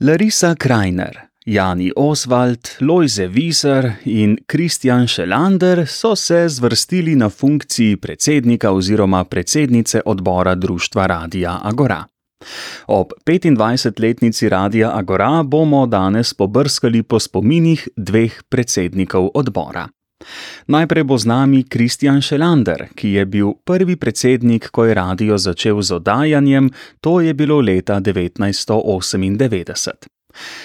Larisa Krajner, Jani Oswald, Lojze Wieser in Kristjan Šelander so se zvrstili na funkciji predsednika oziroma predsednice odbora Društva Radia Agora. Ob 25-letnici Radia Agora bomo danes pobrskali po spominih dveh predsednikov odbora. Najprej bo z nami Kristjan Šelander, ki je bil prvi predsednik, ko je radio začel z oddajanjem, to je bilo leta 1998.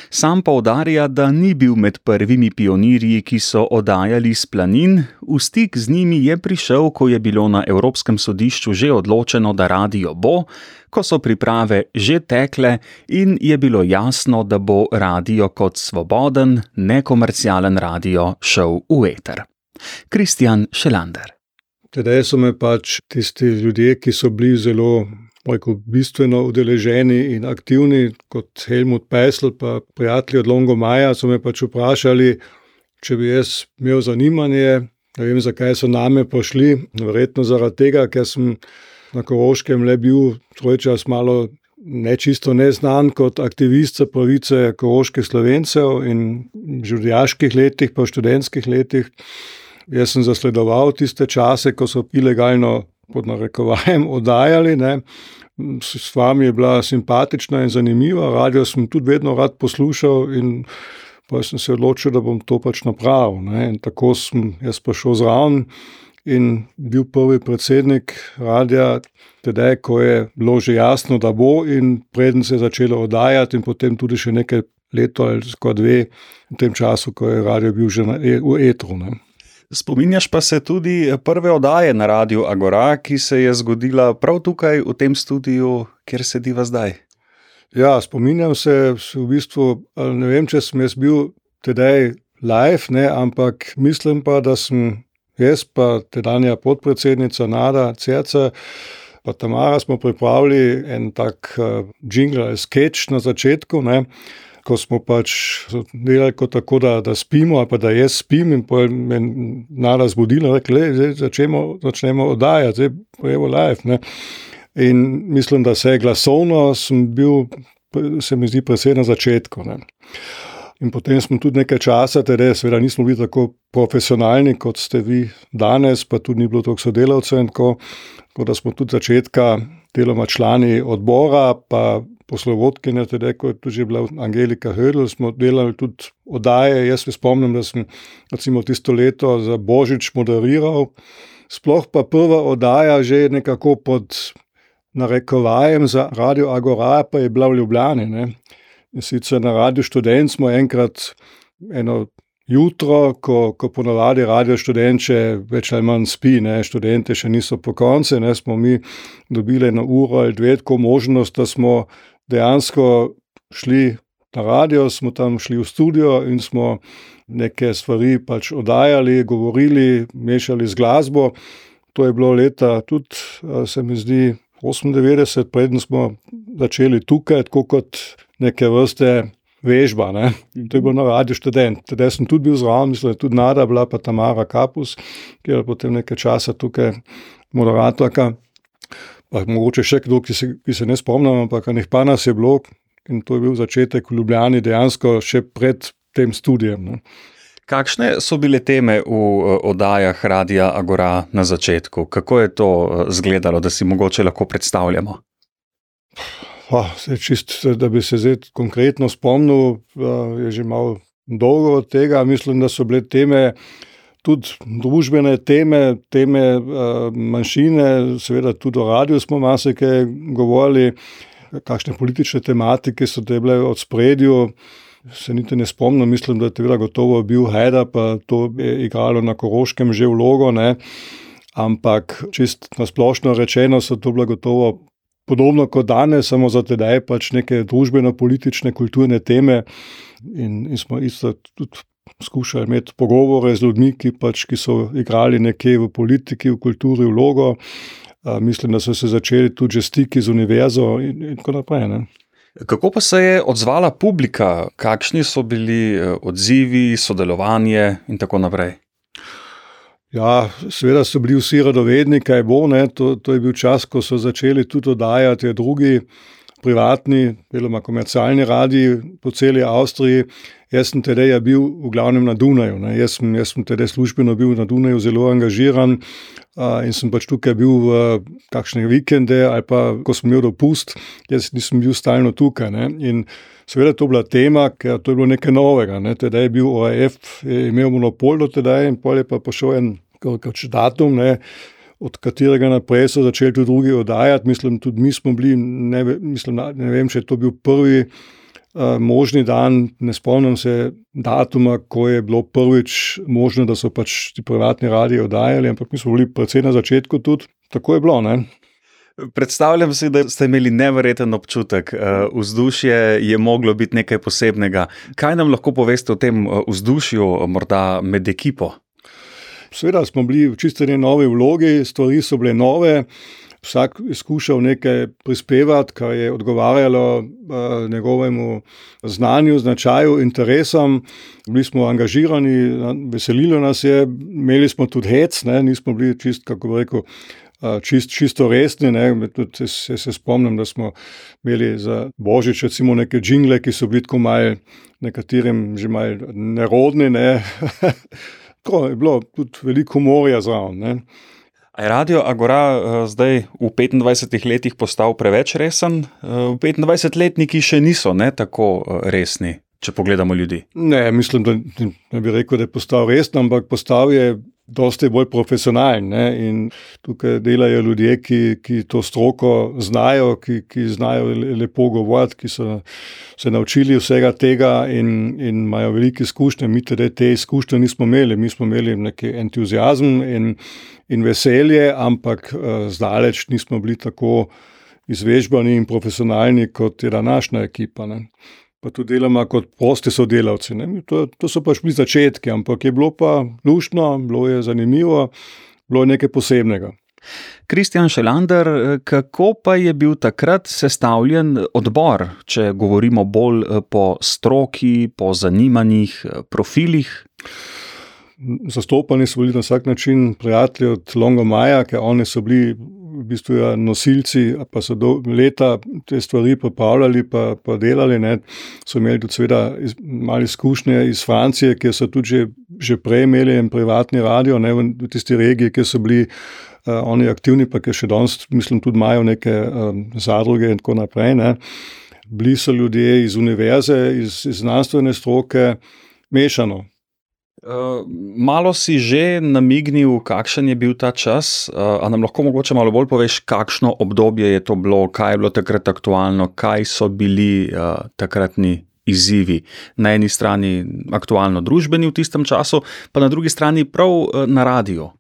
Sam poudarja, da ni bil med prvimi pionirji, ki so oddajali s planin, v stik z njimi je prišel, ko je bilo na Evropskem sodišču že odločeno, da radio bo, ko so priprave že tekle in je bilo jasno, da bo radio kot svoboden, nekomercialen radio šel v eter. Kristjan Šelander. Tedaj so me pač tisti ljudje, ki so bili zelo rekel, bistveno udeleženi in aktivni, kot Helmut Pesel, pa prijatelji od Longo Maja, so me pač vprašali, če bi jaz imel zanimanje. Ne vem, zakaj so name prišli. Verjetno zaradi tega, ker sem na Koroškem le bil svoj čas malo nečisto neznan kot aktivist za pravice koroških slovencev in v žudijaških letih, pa v študentskih letih. Jaz sem zasledoval tiste čase, ko so ilegalno pod narekovajem oddajali. Ne. S vami je bila simpatična in zanimiva, radio sem tudi vedno rad poslušal in pa sem se odločil, da bom to pač napravil. Ne. In tako sem jaz prišel zraven in bil prvi predsednik radia, tedaj, ko je bilo že jasno, da bo in preden se je začelo oddajati in potem tudi še nekaj leto ali skoraj dve v tem času, ko je radio bil že na, e, v etru. Ne. Spominjaš pa se tudi prve oddaje na Radiu Agora, ki se je zgodila prav tukaj v tem studiu, kjer sediva zdaj. Ja, spominjam se, v bistvu, ne vem, če sem jaz bil tedaj live, ne, ampak mislim pa, da sem jaz, pa tedanja podpredsednica Nada Cerca, pa Tamara smo pripravili en tak uh, jingle sketch na začetku. Ne, ko smo pač delali tako, da, da spimo, ali pa da jaz spim, in potem me nara zbudila, da začnemo, začnemo oddajati, zdaj pa je v live. Ne. In mislim, da se je glasovno, sem bil, se mi zdi, predvsem na začetku. Ne. In potem smo tudi nekaj časa, torej, seveda, nismo bili tako profesionalni, kot ste vi danes, pa tudi ni bilo toliko sodelavcev. Tako, tako da smo tudi začetka deloma člani odbora, pa poslovodkinja, tudi ko je tu že bila Angelika Hödl, smo delali tudi oddaje. Jaz se spomnim, da sem recimo tisto leto za Božič moderiral. Sploh pa prva oddaja že nekako pod narekovajem za Radio Agora, pa je bila v Ljubljani. Ne. Sicer na Radio Študent smo enkrat eno jutro, ko, ko ponavadi radio študente več ali manj spi, ne, študente še niso po koncu, ne, smo mi dobili eno uro ali dve, tako možnost, da smo dejansko šli na radio, smo tam šli v studio in smo neke stvari pač oddajali, govorili, mešali z glasbo. To je bilo leta tudi, se mi zdi, 98, preden smo začeli tukaj, tako kot neke vrste vežba. Ne? To je bilo na radiju študent. Tedaj sem tudi bil zraven, mislim, da je tudi Nada bila, pa Tamara Kapus, ki je potem nekaj časa tukaj moderatorka mogoče še kdo, ki se, ki se ne spomnim, ampak nekaj pa nas je bilo in to je bil začetek v Ljubljani, dejansko še pred tem študijem. Ne. Kakšne so bile teme v eh, oddajah Radia Agora na začetku? Kako je to izgledalo, eh, da si mogoče lahko predstavljamo? Oh, čist, da bi se zdaj konkretno spomnil, eh, je že malo dolgo od tega. Mislim, da so bile teme tudi družbene teme, teme uh, manjšine, seveda tudi o radiju smo marsikaj govorili, kakšne politične tematike so te bile od spredju. Se niti ne spomnim, mislim, da je tega gotovo bil Hajda, pa to je igralo na Koroškem že vlogo. Ne? Ampak čist na splošno rečeno so to bilo gotovo podobno kot danes, samo za tedaj pač neke družbeno-politične, kulturne teme. In, in smo isto tudi skušali imeti pogovore z ljudmi, ki, pač, ki so igrali nekje v politiki, v kulturi, vlogo. Mislim, da so se začeli tudi stiki z univerzo in, in tako naprej. Ne. Kako pa se je odzvala publika, kakšni so bili e, odzivi, sodelovanje in tako naprej? Ja, seveda so bili vsi radovedni, kaj bo. To, to je bil čas, ko so začeli tudi oddajati drugi privatni, deloma komercialni radiji po celi Avstriji. Jaz sem tedaj bil v glavnem na Dunaju. Jaz sem, jaz sem tedaj službeno bil na Dunaju zelo angažiran uh, in sem pač tukaj bil uh, kakšne vikende ali pa ko sem imel dopust, jaz nisem bil stalno tukaj. Ne? In seveda to bila tema, ker to je bilo nekaj novega. Ne? Tedaj je bil ORF, je imel monopol do tedaj in pol je pa prišel en kač datum. Ne? Od katerega naprej so začeli tudi drugi oddajati, mislim, tudi mi smo bili, ne, mislim, ne vem, če je to bil prvi Eh, možni dan, ne spomnim se datuma, ko je bilo prvič možno, da so pač ti privatni radiji oddajali, ampak mi smo bili predvsej na začetku tudi. Tako je bilo. Ne? Predstavljam si, da ste imeli nevreten občutek. Eh, vzdušje je moglo biti nekaj posebnega. Kaj nam lahko poveste o tem eh, vzdušju, morda med ekipo? Sveda smo bili v čisto novi vlogi, stvari so bile nove vsak skušal nekaj prispevati, kar je odgovarjalo uh, njegovemu znanju, značaju, interesom. Bili smo angažirani, veselilo nas je, imeli smo tudi hec, ne, nismo bili čist, kako bi rekel. Čist, čisto resni. Tudi, se, se spomnim, da smo imeli za božič recimo, neke džingle, ki so bili tako malo, nekaterim že malo nerodni. Ne. Tako je bilo tudi veliko morja zraven. Je radio Agora uh, zdaj v 25 letih postal preveč resen? Uh, 25-letniki še niso ne, tako uh, resni, če pogledamo ljudi. Ne, mislim, da ne bi rekel, da je postal resen, ampak postal je dosti bolj profesionalen. Ne, in tukaj delajo ljudje, ki, ki to stroko znajo, ki, ki znajo lepo govoriti, ki so se naučili vsega tega in, in imajo velike izkušnje. Mi te, te izkušnje nismo imeli, mi smo imeli neki entuzijazem in in veselje, ampak uh, zdaleč nismo bili tako izvežbani in profesionalni kot je današnja ekipa. Ne. Pa tudi delamo kot prosti sodelavci. To, to so pač bili začetki, ampak je bilo pa luštno, bilo je zanimivo, bilo je nekaj posebnega. Kristjan Šelander, kako pa je bil takrat sestavljen odbor, če govorimo bolj eh, po stroki, po zanimanjih, eh, profilih? zastopani so bili na vsak način prijatelji od Longa Maja, ker oni so bili v bistvu ja, nosilci, pa so do leta te stvari pripravljali, pa, pa delali. Ne. So imeli tudi seveda malo izkušnje iz Francije, kjer so tudi že, že prej imeli en privatni radio, ne v tisti regiji, kjer so bili. Uh, oni aktivni, pa še danes, mislim, tudi imajo neke um, zadruge in tako naprej. Ne. Bili so ljudje iz univerze, iz, iz znanstvene stroke, mešano. Uh, malo si že namignil, kakšen je bil ta čas. Uh, nam lahko mogoče malo bolj poveš, kakšno obdobje je to bilo, kaj je bilo takrat aktualno, kaj so bili uh, takratni izzivi. Na eni strani aktualno družbeni v tistem času, pa na drugi strani prav na radiju.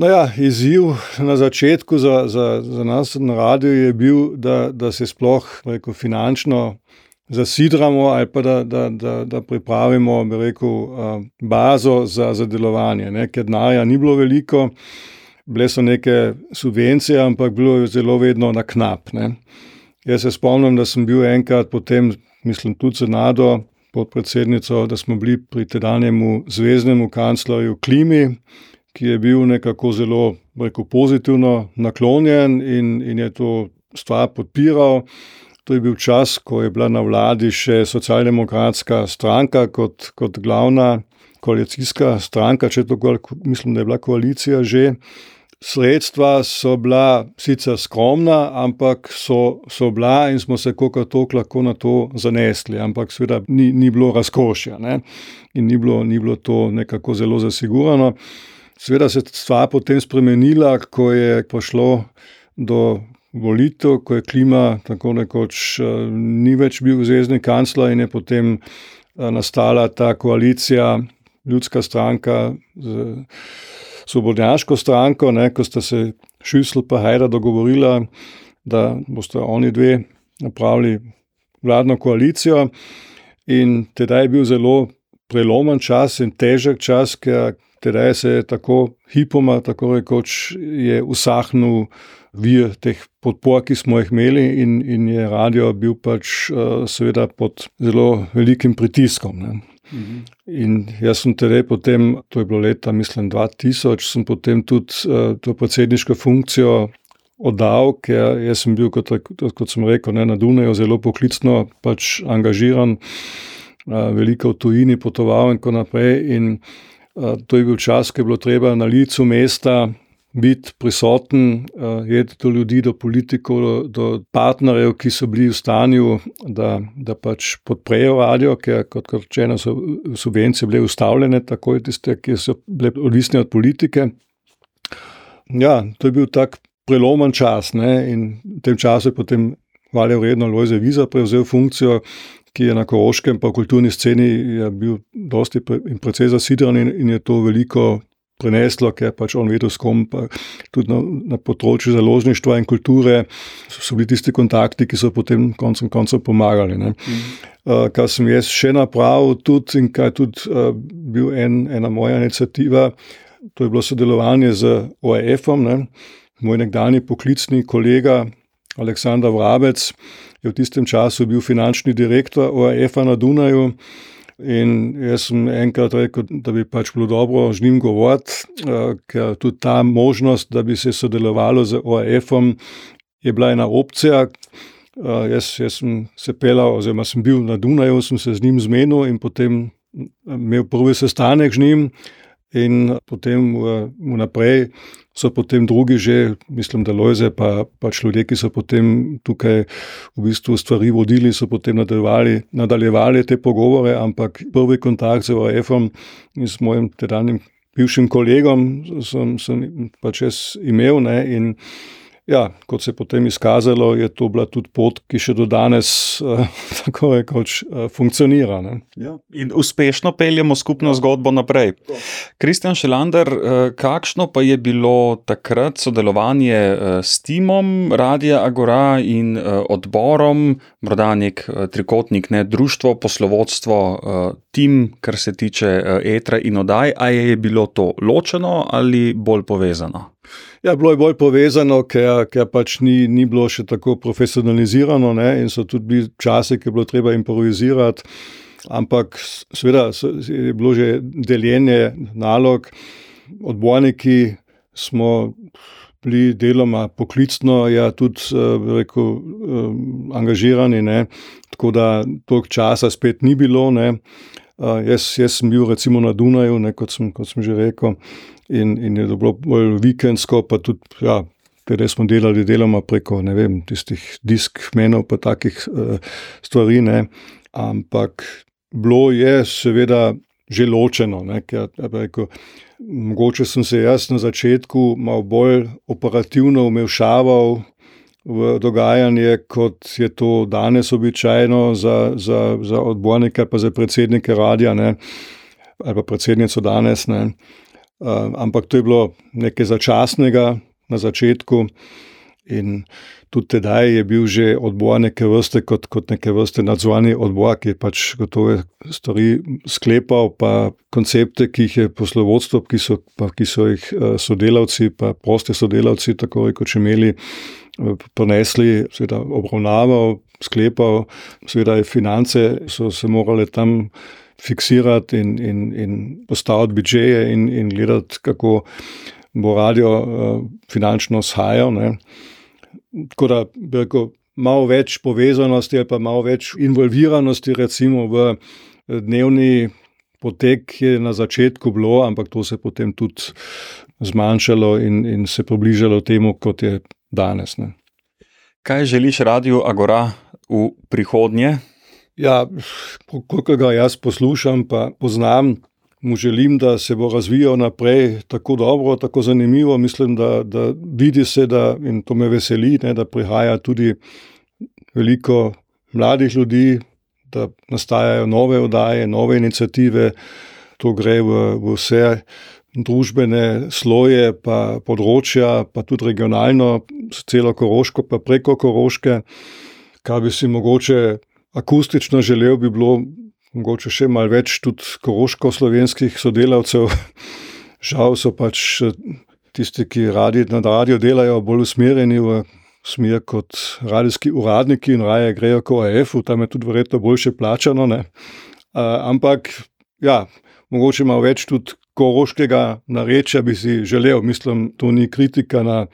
No ja, izziv na začetku za, za, za nas na radiju je bil, da, da se sploh rekel, finančno zasidramo ali pa da, da, da, da pripravimo rekel, bazo za, za delovanje. Ne? Ker denarja ni bilo veliko, bile so neke subvencije, ampak bilo je zelo vedno na knap. Ne? Jaz se spomnim, da sem bil enkrat potem, mislim, tudi za Nado, podpredsednico, da smo bili pri tedanjemu zvezdnemu kanclerju Klimi. Ki je bil nekako zelo rekel, pozitivno naklonjen in, in je to stvar podpiral. To je bil čas, ko je bila na vladi še socialdemokratska stranka kot, kot glavna koalicijska stranka, če tako mislim, da je bila koalicija že. Sredstva so bila sicer skromna, ampak so, so bila in smo se kako tako lahko na to zanesli, ampak seveda ni, ni bilo razkošja ne? in ni bilo, ni bilo to nekako zelo zasigurano. Sveda se je stvar potem spremenila, ko je prišlo do volitev, ko je klima tako rekoč eh, ni več bil zvezdni kancler in je potem eh, nastala ta koalicija, ljudska stranka z svobodnjaško stranko, ne, ko sta se Šusl pa Hajda dogovorila, da boste oni dve napravili vladno koalicijo. In tedaj je bil zelo prelomen čas in težek čas, ker tedaj se je tako hipoma, tako rekoč, je usahnil vir teh podpor, ki smo jih imeli, in, in je radio bil pač uh, seveda pod zelo velikim pritiskom. Ne. Mhm. In jaz sem tedaj potem, to je bilo leta, mislim, 2000, sem potem tudi uh, to predsedniško funkcijo oddal, ker sem bil, kot, kot sem rekel, ne, na Dunaju zelo poklicno pač angažiran, veliko v tujini potoval in tako naprej. In to je bil čas, ki je bilo treba na licu mesta biti prisoten, jedeti do ljudi, do politikov, do, do partnerjev, ki so bili v stanju, da, da pač podprejo radio, ker kot rečeno so subvencije bile ustavljene, tako je tiste, ki so bile odvisne od politike. Ja, to je bil tak prelomen čas ne? in v tem času je potem valje vredno Lojze Viza prevzel funkcijo, ki je na Koroškem pa v kulturni sceni bil dosti in precej zasidran in je to veliko preneslo, ker pač on vedel s kom, pa tudi na, na področju založništva in kulture so, so bili tisti kontakti, ki so potem koncem koncev pomagali. Mm. Uh, kar sem jaz še napravil tudi in kaj je tudi uh, bil en, ena moja inicijativa, to je bilo sodelovanje z OEF-om, moj nekdani poklicni kolega Aleksandar Vrabec je v tistem času bil finančni direktor OEF-a na Dunaju. In jaz sem enkrat rekel, da bi pač bilo dobro z njim govoriti, eh, ker tudi ta možnost, da bi se sodelovalo z OEF-om, je bila ena opcija. Eh, jaz, jaz sem se pelal, oziroma sem bil na Dunaju, sem se z njim zmenil in potem imel prvi sestanek z njim, in potem vnaprej so potem drugi že, mislim, da Lojze, pa pač ljudje, ki so potem tukaj v bistvu stvari vodili, so potem nadaljevali, nadaljevali te pogovore, ampak prvi kontakt z OEF-om in s mojim tedanjim bivšim kolegom sem, sem pač jaz imel ne, in Ja, kot se je potem izkazalo, je to bila tudi pot, ki še do danes uh, tako rekoč uh, funkcionira. Ja. In uspešno peljemo skupno zgodbo naprej. Kristjan Šelander, uh, kakšno pa je bilo takrat sodelovanje s timom Radia Agora in odborom, morda nek trikotnik, ne društvo, poslovodstvo, tim, kar se tiče etra in odaj, ali je bilo to ločeno ali bolj povezano? Ja, bilo je bolj povezano, ker, ker pač ni, ni bilo še tako profesionalizirano ne, in so tudi bili časi, ki je bilo treba improvizirati. Ampak, seveda, je bilo že deljenje nalog, odbojniki smo bili deloma poklicno, ja, tudi eh, rekel, eh, angažirani, ne, tako da toliko časa spet ni bilo. Ne. Uh, jaz, jaz sem bil recimo na Dunaju, ne, kot, sem, kot sem že rekel in, in je bilo bolj vikendsko, pa tudi, ja, ker smo delali deloma preko, vem, tistih diskmenov, pa takih uh, stvari, ne. ampak bilo je seveda že ločeno, ne, ker, rekel, mogoče sem se jaz na začetku malo bolj operativno umešaval v dogajanje, kot je to danes običajno za, za, za odbornike, pa za predsednike radia, ne, ali pa predsednico danes. Ne. Uh, ampak to je bilo nekaj začasnega na začetku, in tudi tedaj je bil že odbor neke vrste, kot, kot neke vrste nadzorni odbor, ki je pač gotove stvari sklepal, pa koncepte, ki jih je poslovodstvo, ki so, pa, ki so jih uh, sodelavci, pa prosti sodelavci, tako rekoč imeli, uh, ponesli, seveda obravnaval, sklepal, seveda je finance so se morale tam fiksirati in, in, in postaviti budžeje in, in gledati, kako bo radio uh, finančno shajal. Tako da bi rekel, malo več povezanosti ali pa malo več involviranosti, recimo v eh, dnevni potek je na začetku bilo, ampak to se je potem tudi zmanjšalo in, in se približalo temu, kot je danes. Ne. Kaj želiš radio Agora v prihodnje? Ja, koliko ga jaz poslušam, pa poznam, mu želim, da se bo razvijal naprej tako dobro, tako zanimivo. Mislim, da, da vidi se, da, in to me veseli, ne, da prihaja tudi veliko mladih ljudi, da nastajajo nove oddaje, nove inicijative. To gre v, v vse družbene sloje, pa področja, pa tudi regionalno, celo Koroško, pa preko Koroške, kar bi si mogoče akustično želel bi bilo mogoče še malo več tudi koroško-slovenskih sodelavcev. Žal so pač eh, tisti, ki radi na radio delajo, bolj usmerjeni v smer kot radijski uradniki in raje grejo kot AF, tam je tudi verjetno boljše plačano. Ne? Ampak, ja, mogoče malo več tudi koroškega narečja bi si želel. Mislim, to ni kritika na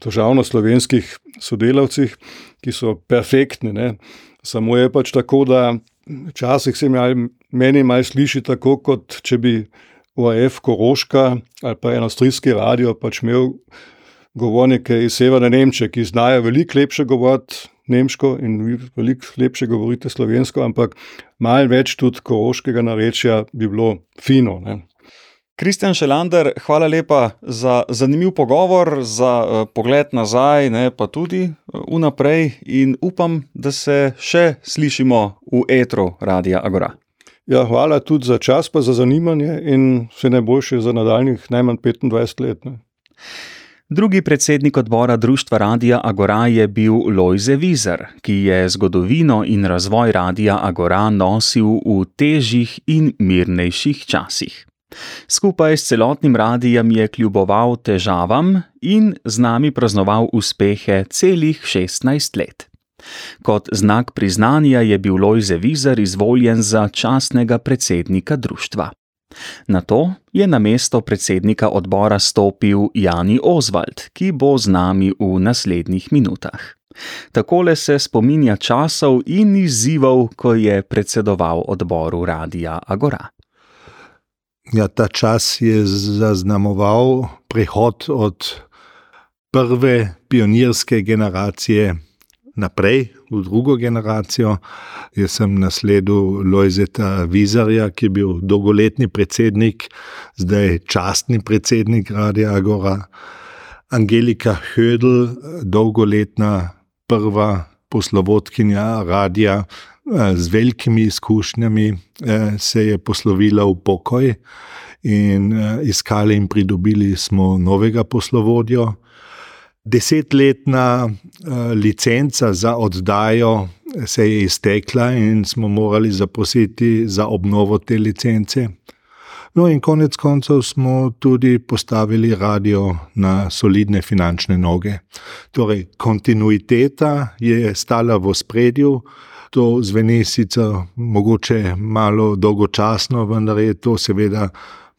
državno-slovenskih sodelavcih, ki so perfektni. Ne. Samo je pač tako, da včasih se meni malo sliši tako, kot če bi OAF Koroška ali pa en avstrijski radio pač imel govornike iz Severne Nemčije, ki znajo veliko lepše govoriti nemško in veliko lepše govorite slovensko, ampak malo več tudi koroškega narečja bi bilo fino. Ne. Kristjan Šelander, hvala lepa za zanimiv pogovor, za uh, pogled nazaj, ne, pa tudi vnaprej, uh, in upam, da se še slišimo v etru Radia Agora. Ja, hvala tudi za čas, pa za zanimanje in vse najboljše za nadaljnjih najmanj 25 let. Ne. Drugi predsednik odbora Društva Radia Agora je bil Lojze Vizer, ki je zgodovino in razvoj Radia Agora nosil v težjih in mirnejših časih. Skupaj s celotnim radijem je kljuboval težavam in z nami praznoval uspehe celih 16 let. Kot znak priznanja je bil Lojze Vizer izvoljen za častnega predsednika društva. Na to je na mesto predsednika odbora stopil Jani Oswald, ki bo z nami v naslednjih minutah. Takole se spominja časov in izzivov, ko je predsedoval odboru Radia Agora. Ja, ta čas je zaznamoval prehod od prve pionirske generacije naprej v drugo generacijo. Jaz sem nasledil Lojzeta Vizarja, ki je bil dolgoletni predsednik, zdaj častni predsednik Radia Agora. Angelika Hödl, dolgoletna prva poslovodkinja radia, z velikimi izkušnjami eh, se je poslovila v pokoj in eh, iskali in pridobili smo novega poslovodjo. Desetletna licenca za oddajo se je iztekla in smo morali zaprositi za obnovo te licence. No, in konec koncev smo tudi postavili radio na solidne finančne noge. Torej, kontinuiteta je stala v spredju, To zveni sicer mogoče malo dolgočasno, vendar je to seveda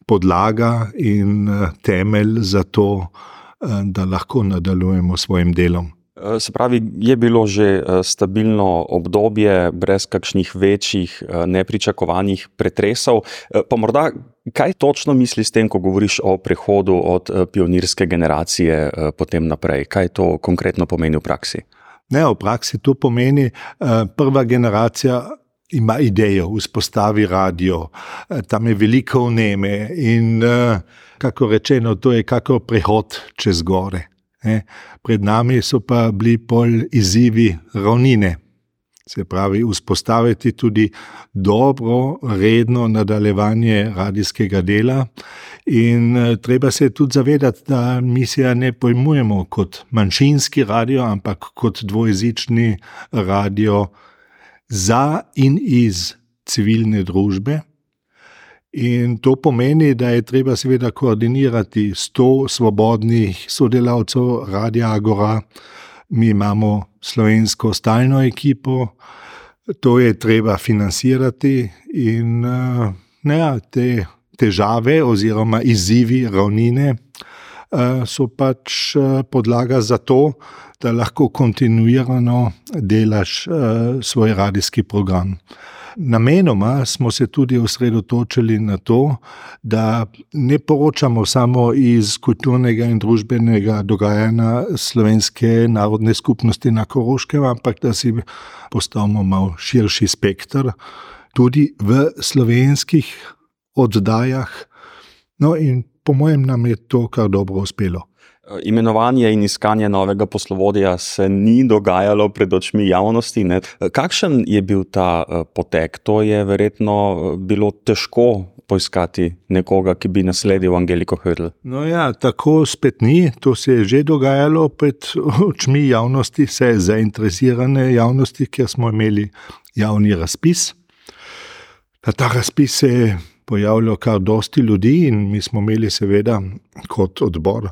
podlaga in eh, temelj za to, eh, da lahko nadaljujemo s svojim delom. Eh, se pravi, je bilo že stabilno obdobje, brez kakšnih večjih nepričakovanih pretresov. Pa morda, kaj točno misliš s tem, ko govoriš o prehodu od pionirske generacije potem naprej? Kaj to konkretno pomeni v praksi? Ne, v praksi to pomeni, eh, prva generacija ima idejo, vzpostavi radio, eh, tam je veliko vneme in, eh, kako rečeno, to je kako prehod čez gore. Pred nami so pa bili pol izzivi ravnine. Se pravi, vzpostaviti tudi dobro, redno nadaljevanje radijskega dela. In eh, treba se tudi zavedati, da mi se ne pojmujemo kot manjšinski radio, ampak kot dvojezični radio za in iz civilne družbe. In to pomeni, da je treba seveda koordinirati sto svobodnih sodelavcev Radia Agora. Mi imamo slovensko stalno ekipo, to je treba financirati, in uh, ne, te težave oziroma izzivi ravnine uh, so pač uh, podlaga za to, da lahko kontinuirano delaš uh, svoj radijski program. Namenoma smo se tudi osredotočili na to, da ne poročamo samo iz kulturnega in družbenega dogajanja slovenske narodne skupnosti na Koroškem, ampak da si postavimo malo širši spektr tudi v slovenskih oddajah. No, in po mojem, nam je to kar dobro uspelo. Imenovanje in iskanje novega poslovodja se ni dogajalo pred očmi javnosti. Ne? Kakšen je bil ta eh, potek? To je verjetno eh, bilo težko poiskati nekoga, ki bi nasledil Angeliko Hrl. No, ja, tako spet ni. To se je že dogajalo pred očmi javnosti, vse zainteresirane javnosti, ker smo imeli javni razpis. Na ta razpis se je pojavilo kar dosti ljudi, in mi smo imeli, seveda, kot odbor,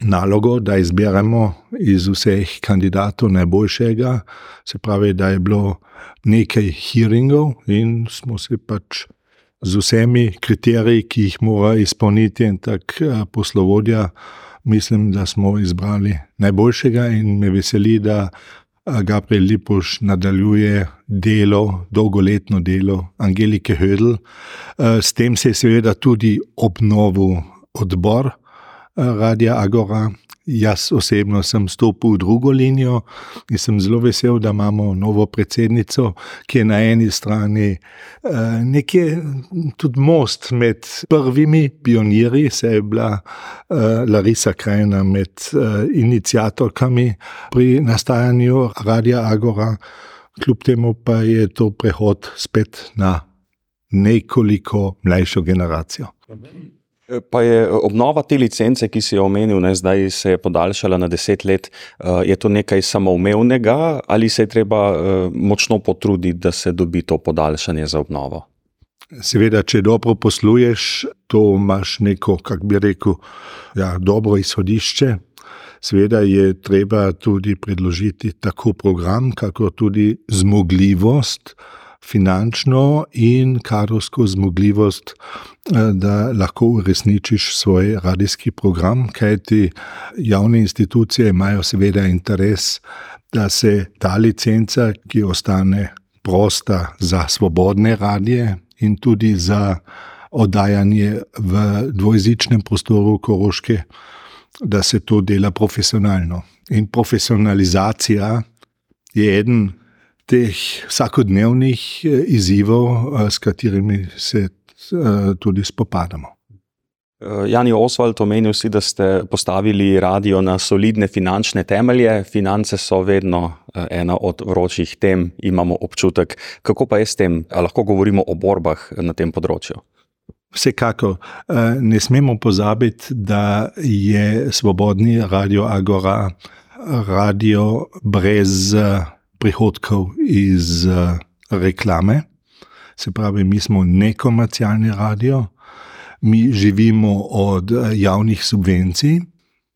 nalogo, da izberemo iz vseh kandidatov najboljšega. Se pravi, da je bilo nekaj hearingov, in smo se pač z vsemi kriteriji, ki jih mora izpolniti en tak poslovodja, mislim, da smo izbrali najboljšega in me veseli, da Gabriel Lipoš nadaljuje delo, dolgoletno delo Angelike Hödl. S tem se je seveda tudi obnovil odbor Radia Agora, Jaz osebno sem stopil v drugo linijo in sem zelo vesel, da imamo novo predsednico, ki je na eni strani uh, nekje tudi most med prvimi pionirji, se je bila uh, Larisa Krajna med uh, inicijatorkami pri nastajanju Radia Agora, kljub temu pa je to prehod spet na nekoliko mlajšo generacijo. Pa je obnova te licence, ki si jo omenil, ne, zdaj se je podaljšala na deset let. Eh, je to nekaj samoumevnega ali se je treba eh, močno potruditi, da se dobi to podaljšanje za obnovo? Seveda, če dobro posluješ, to imaš neko, kako bi rekel, ja, dobro izhodišče. Seveda je treba tudi predložiti tako program, kako tudi zmogljivost finančno in kadrovsko zmogljivost, eh, da lahko uresničiš svoj radijski program, kajti javne institucije imajo seveda interes, da se ta licenca, ki ostane prosta za svobodne radije in tudi za oddajanje v dvojezičnem prostoru Koroške, da se to dela profesionalno. In profesionalizacija je eden teh vsakodnevnih eh, izzivov, eh, s katerimi se eh, tudi spopadamo. Jani Oswald, omenil si, da ste postavili radio na solidne finančne temelje. Finance so vedno ena od vročih tem, imamo občutek. Kako pa je s tem, ali lahko govorimo o borbah na tem področju? Vsekakor ne smemo pozabiti, da je svobodni radio Agora radio brez prihodkov iz uh, reklame, se pravi, mi smo nekomercialni radio, mi živimo od uh, javnih subvencij.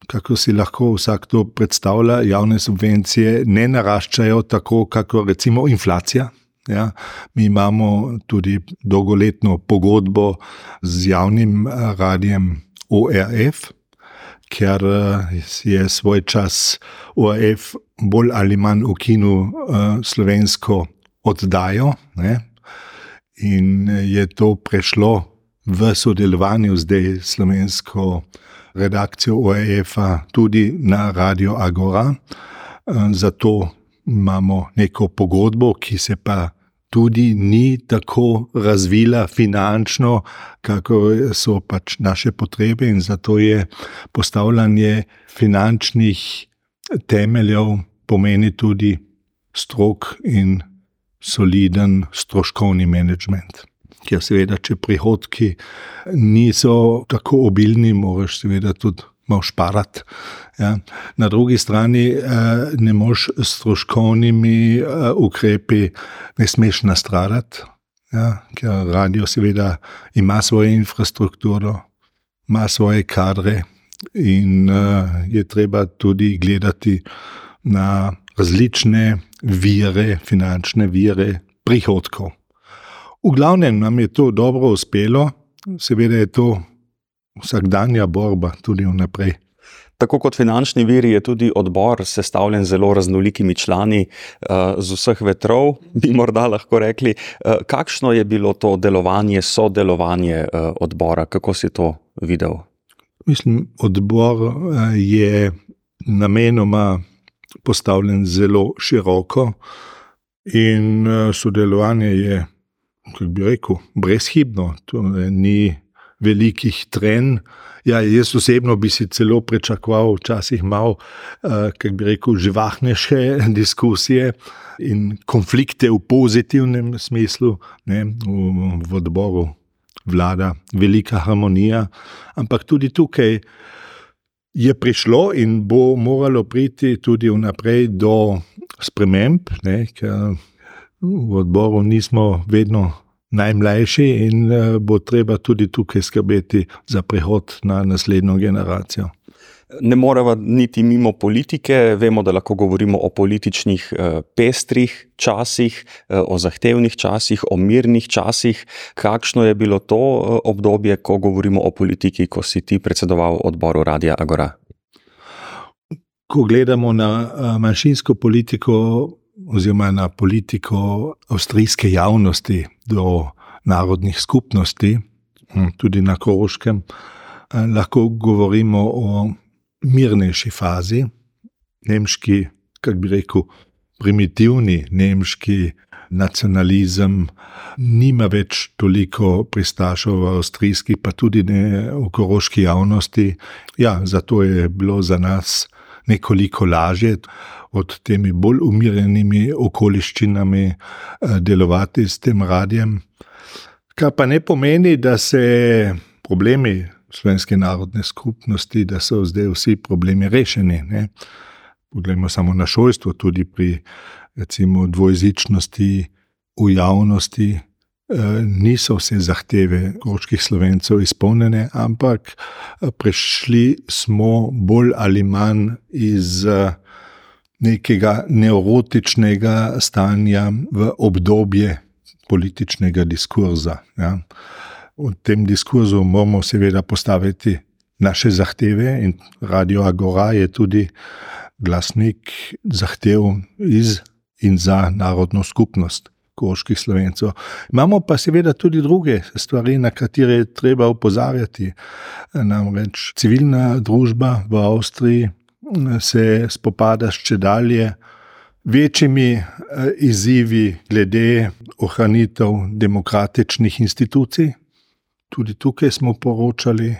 Kako si lahko vsak to predstavlja, javne subvencije ne naraščajo tako, kot recimo inflacija. Ja, mi imamo tudi dolgoletno pogodbo z javnim eh, radijem ORF, ker je svoj čas ORF bolj ali manj ukinil uh, slovensko oddajo. Ne? In je to prešlo v sodelovanju zdaj s slovensko redakcijo OEF-a tudi na Radio Agora. Zato imamo neko pogodbo, ki se pa tudi ni tako razvila finančno, kako so pač naše potrebe, in zato je postavljanje finančnih temeljev pomeni tudi strok in soliden stroškovni menedžment. Ker seveda, če prihodki niso tako obilni, moraš seveda tudi malo šparati. Ja. Na drugi strani eh, ne moš s stroškovnimi eh, ukrepi, ne smeš nastradati, ja. ker radio seveda ima svojo infrastrukturo, ima svoje kadre in eh, je treba tudi gledati na različne vire, finančne vire prihodkov. V glavnem nam je to dobro uspelo, seveda je to vsakdanja borba tudi vnaprej. Tako kot finančni viri, je tudi odbor sestavljen z zelo raznolikimi člani eh, z vseh vetrov, bi morda lahko rekli. Eh, kakšno je bilo to delovanje, sodelovanje eh, odbora, kako si to videl? Mislim, odbor je namenoma postavljen zelo široko, in sodelovanje je, kako bi rekel, brezhibno. To ni velikih tren. Ja, jaz osebno bi si celo pričakoval, včasih malo, eh, kako bi rekel, živahnejše diskusije in konflikte v pozitivnem smislu, ne, v, v odboru. Vlada velika harmonija, ampak tudi tukaj je prišlo in bo moralo priti tudi vnaprej do sprememb, ne, v odboru nismo vedno najmlajši in eh, bo treba tudi tukaj skrbeti za prehod na naslednjo generacijo. Ne moremo niti mimo politike, vemo, da lahko govorimo o političnih eh, pestrih časih, eh, o zahtevnih časih, o mirnih časih. Kakšno je bilo to obdobje, ko govorimo o politiki, ko si ti predsedoval odboru Radia Agora? Ko gledamo na manjšinsko politiko, oziroma na politiko avstrijske javnosti do narodnih skupnosti, hm, tudi na Koroškem, lahko govorimo o mirnejši fazi, nemški, kako bi rekel, primitivni nemški nacionalizem, nima več toliko pristašov v avstrijski, pa tudi ne v koroški javnosti. Ja, zato je bilo za nas nekoliko lažje od temi bolj umirjenimi okoliščinami eh, delovati s tem radijem. Kar pa ne pomeni, da se problemi slovenske narodne skupnosti, da so zdaj vsi problemi rešeni. Ne? Poglejmo samo na šolstvo, tudi pri recimo, dvojezičnosti v javnosti. Niso vse zahteve koroških slovencev izpolnjene, ampak prešli smo bolj ali manj iz nekega neurotičnega stanja v obdobje političnega diskurza. Ja v tem diskurzu moramo seveda postaviti naše zahteve, in Radio Agora je tudi glasnik zahtev iz in za narodno skupnost. Koških slovencev. Imamo pa seveda tudi druge stvari, na katere je treba upozarjati. Namreč civilna družba v Avstriji se spopada s če dalje večjimi eh, izzivi glede ohranitev demokratičnih institucij, tudi tukaj smo poročali.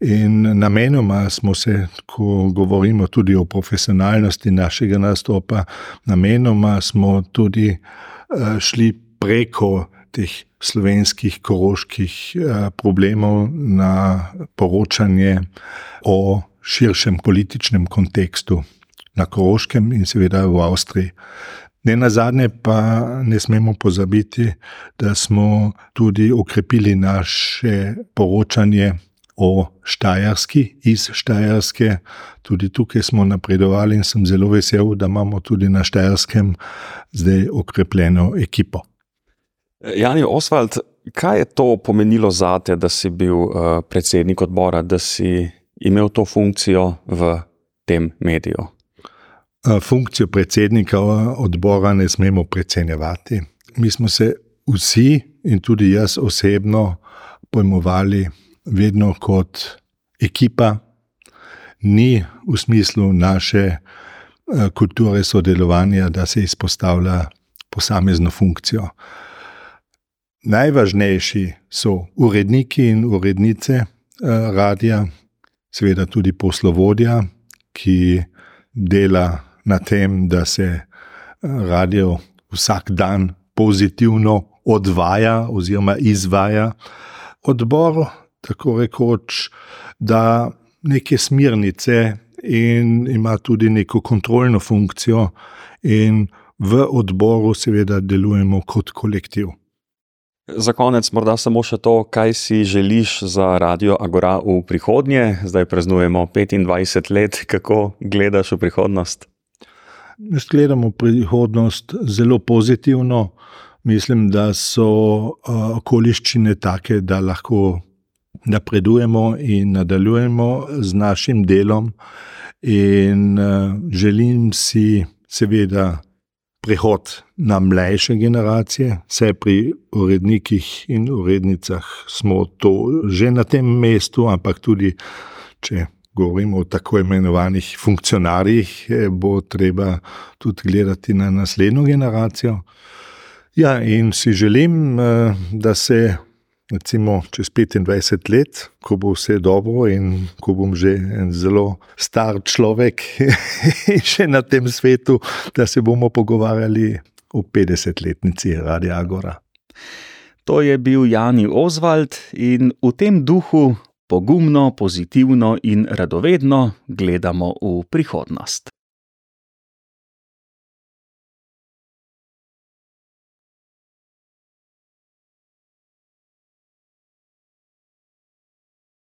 In namenoma smo se, ko govorimo tudi o profesionalnosti našega nastopa, namenoma smo tudi uh, šli preko teh slovenskih, koroških uh, problemov na poročanje o širšem političnem kontekstu na Koroškem in seveda v Avstriji. Ne na zadnje pa ne smemo pozabiti, da smo tudi okrepili naše poročanje o Štajerski, iz Štajerske. Tudi tukaj smo napredovali in sem zelo vesel, da imamo tudi na Štajerskem zdaj okrepljeno ekipo. Jani Oswald, kaj je to pomenilo za te, da si bil uh, predsednik odbora, da si imel to funkcijo v tem mediju? funkcijo predsednika odbora ne smemo precenjevati. Mi smo se vsi, in tudi jaz osebno, pojmovali vedno kot ekipa, ni v smislu naše kulture sodelovanja, da se izpostavlja posamezno funkcijo. Najvažnejši so uredniki in urednice radia, seveda tudi poslovodja, ki dela na tem, da se eh, radio vsak dan pozitivno odvaja oziroma izvaja. Odbor, tako rekoč, da neke smernice in ima tudi neko kontrolno funkcijo, in v odboru, seveda, delujemo kot kolektiv. Za konec, morda samo še to, kaj si želiš za Radio Agora v prihodnje. Zdaj praznujemo 25 let, kako gledaš v prihodnost? Jaz gledam v prihodnost zelo pozitivno. Mislim, da so okoliščine take, da lahko napredujemo in nadaljujemo z našim delom. In želim si, seveda, prehod na mlajše generacije, vse pri urednikih in urednicah smo to že na tem mestu, ampak tudi če govorimo o tako imenovanih funkcionarjih, bo treba tudi gledati na naslednjo generacijo. Ja, in si želim, eh, da se recimo čez 25 let, ko bo vse dobro in ko bom že en zelo star človek in še na tem svetu, da se bomo pogovarjali o 50-letnici Radia Agora. To je bil Jani Oswald in v tem duhu pogumno, pozitivno in radovedno gledamo v prihodnost.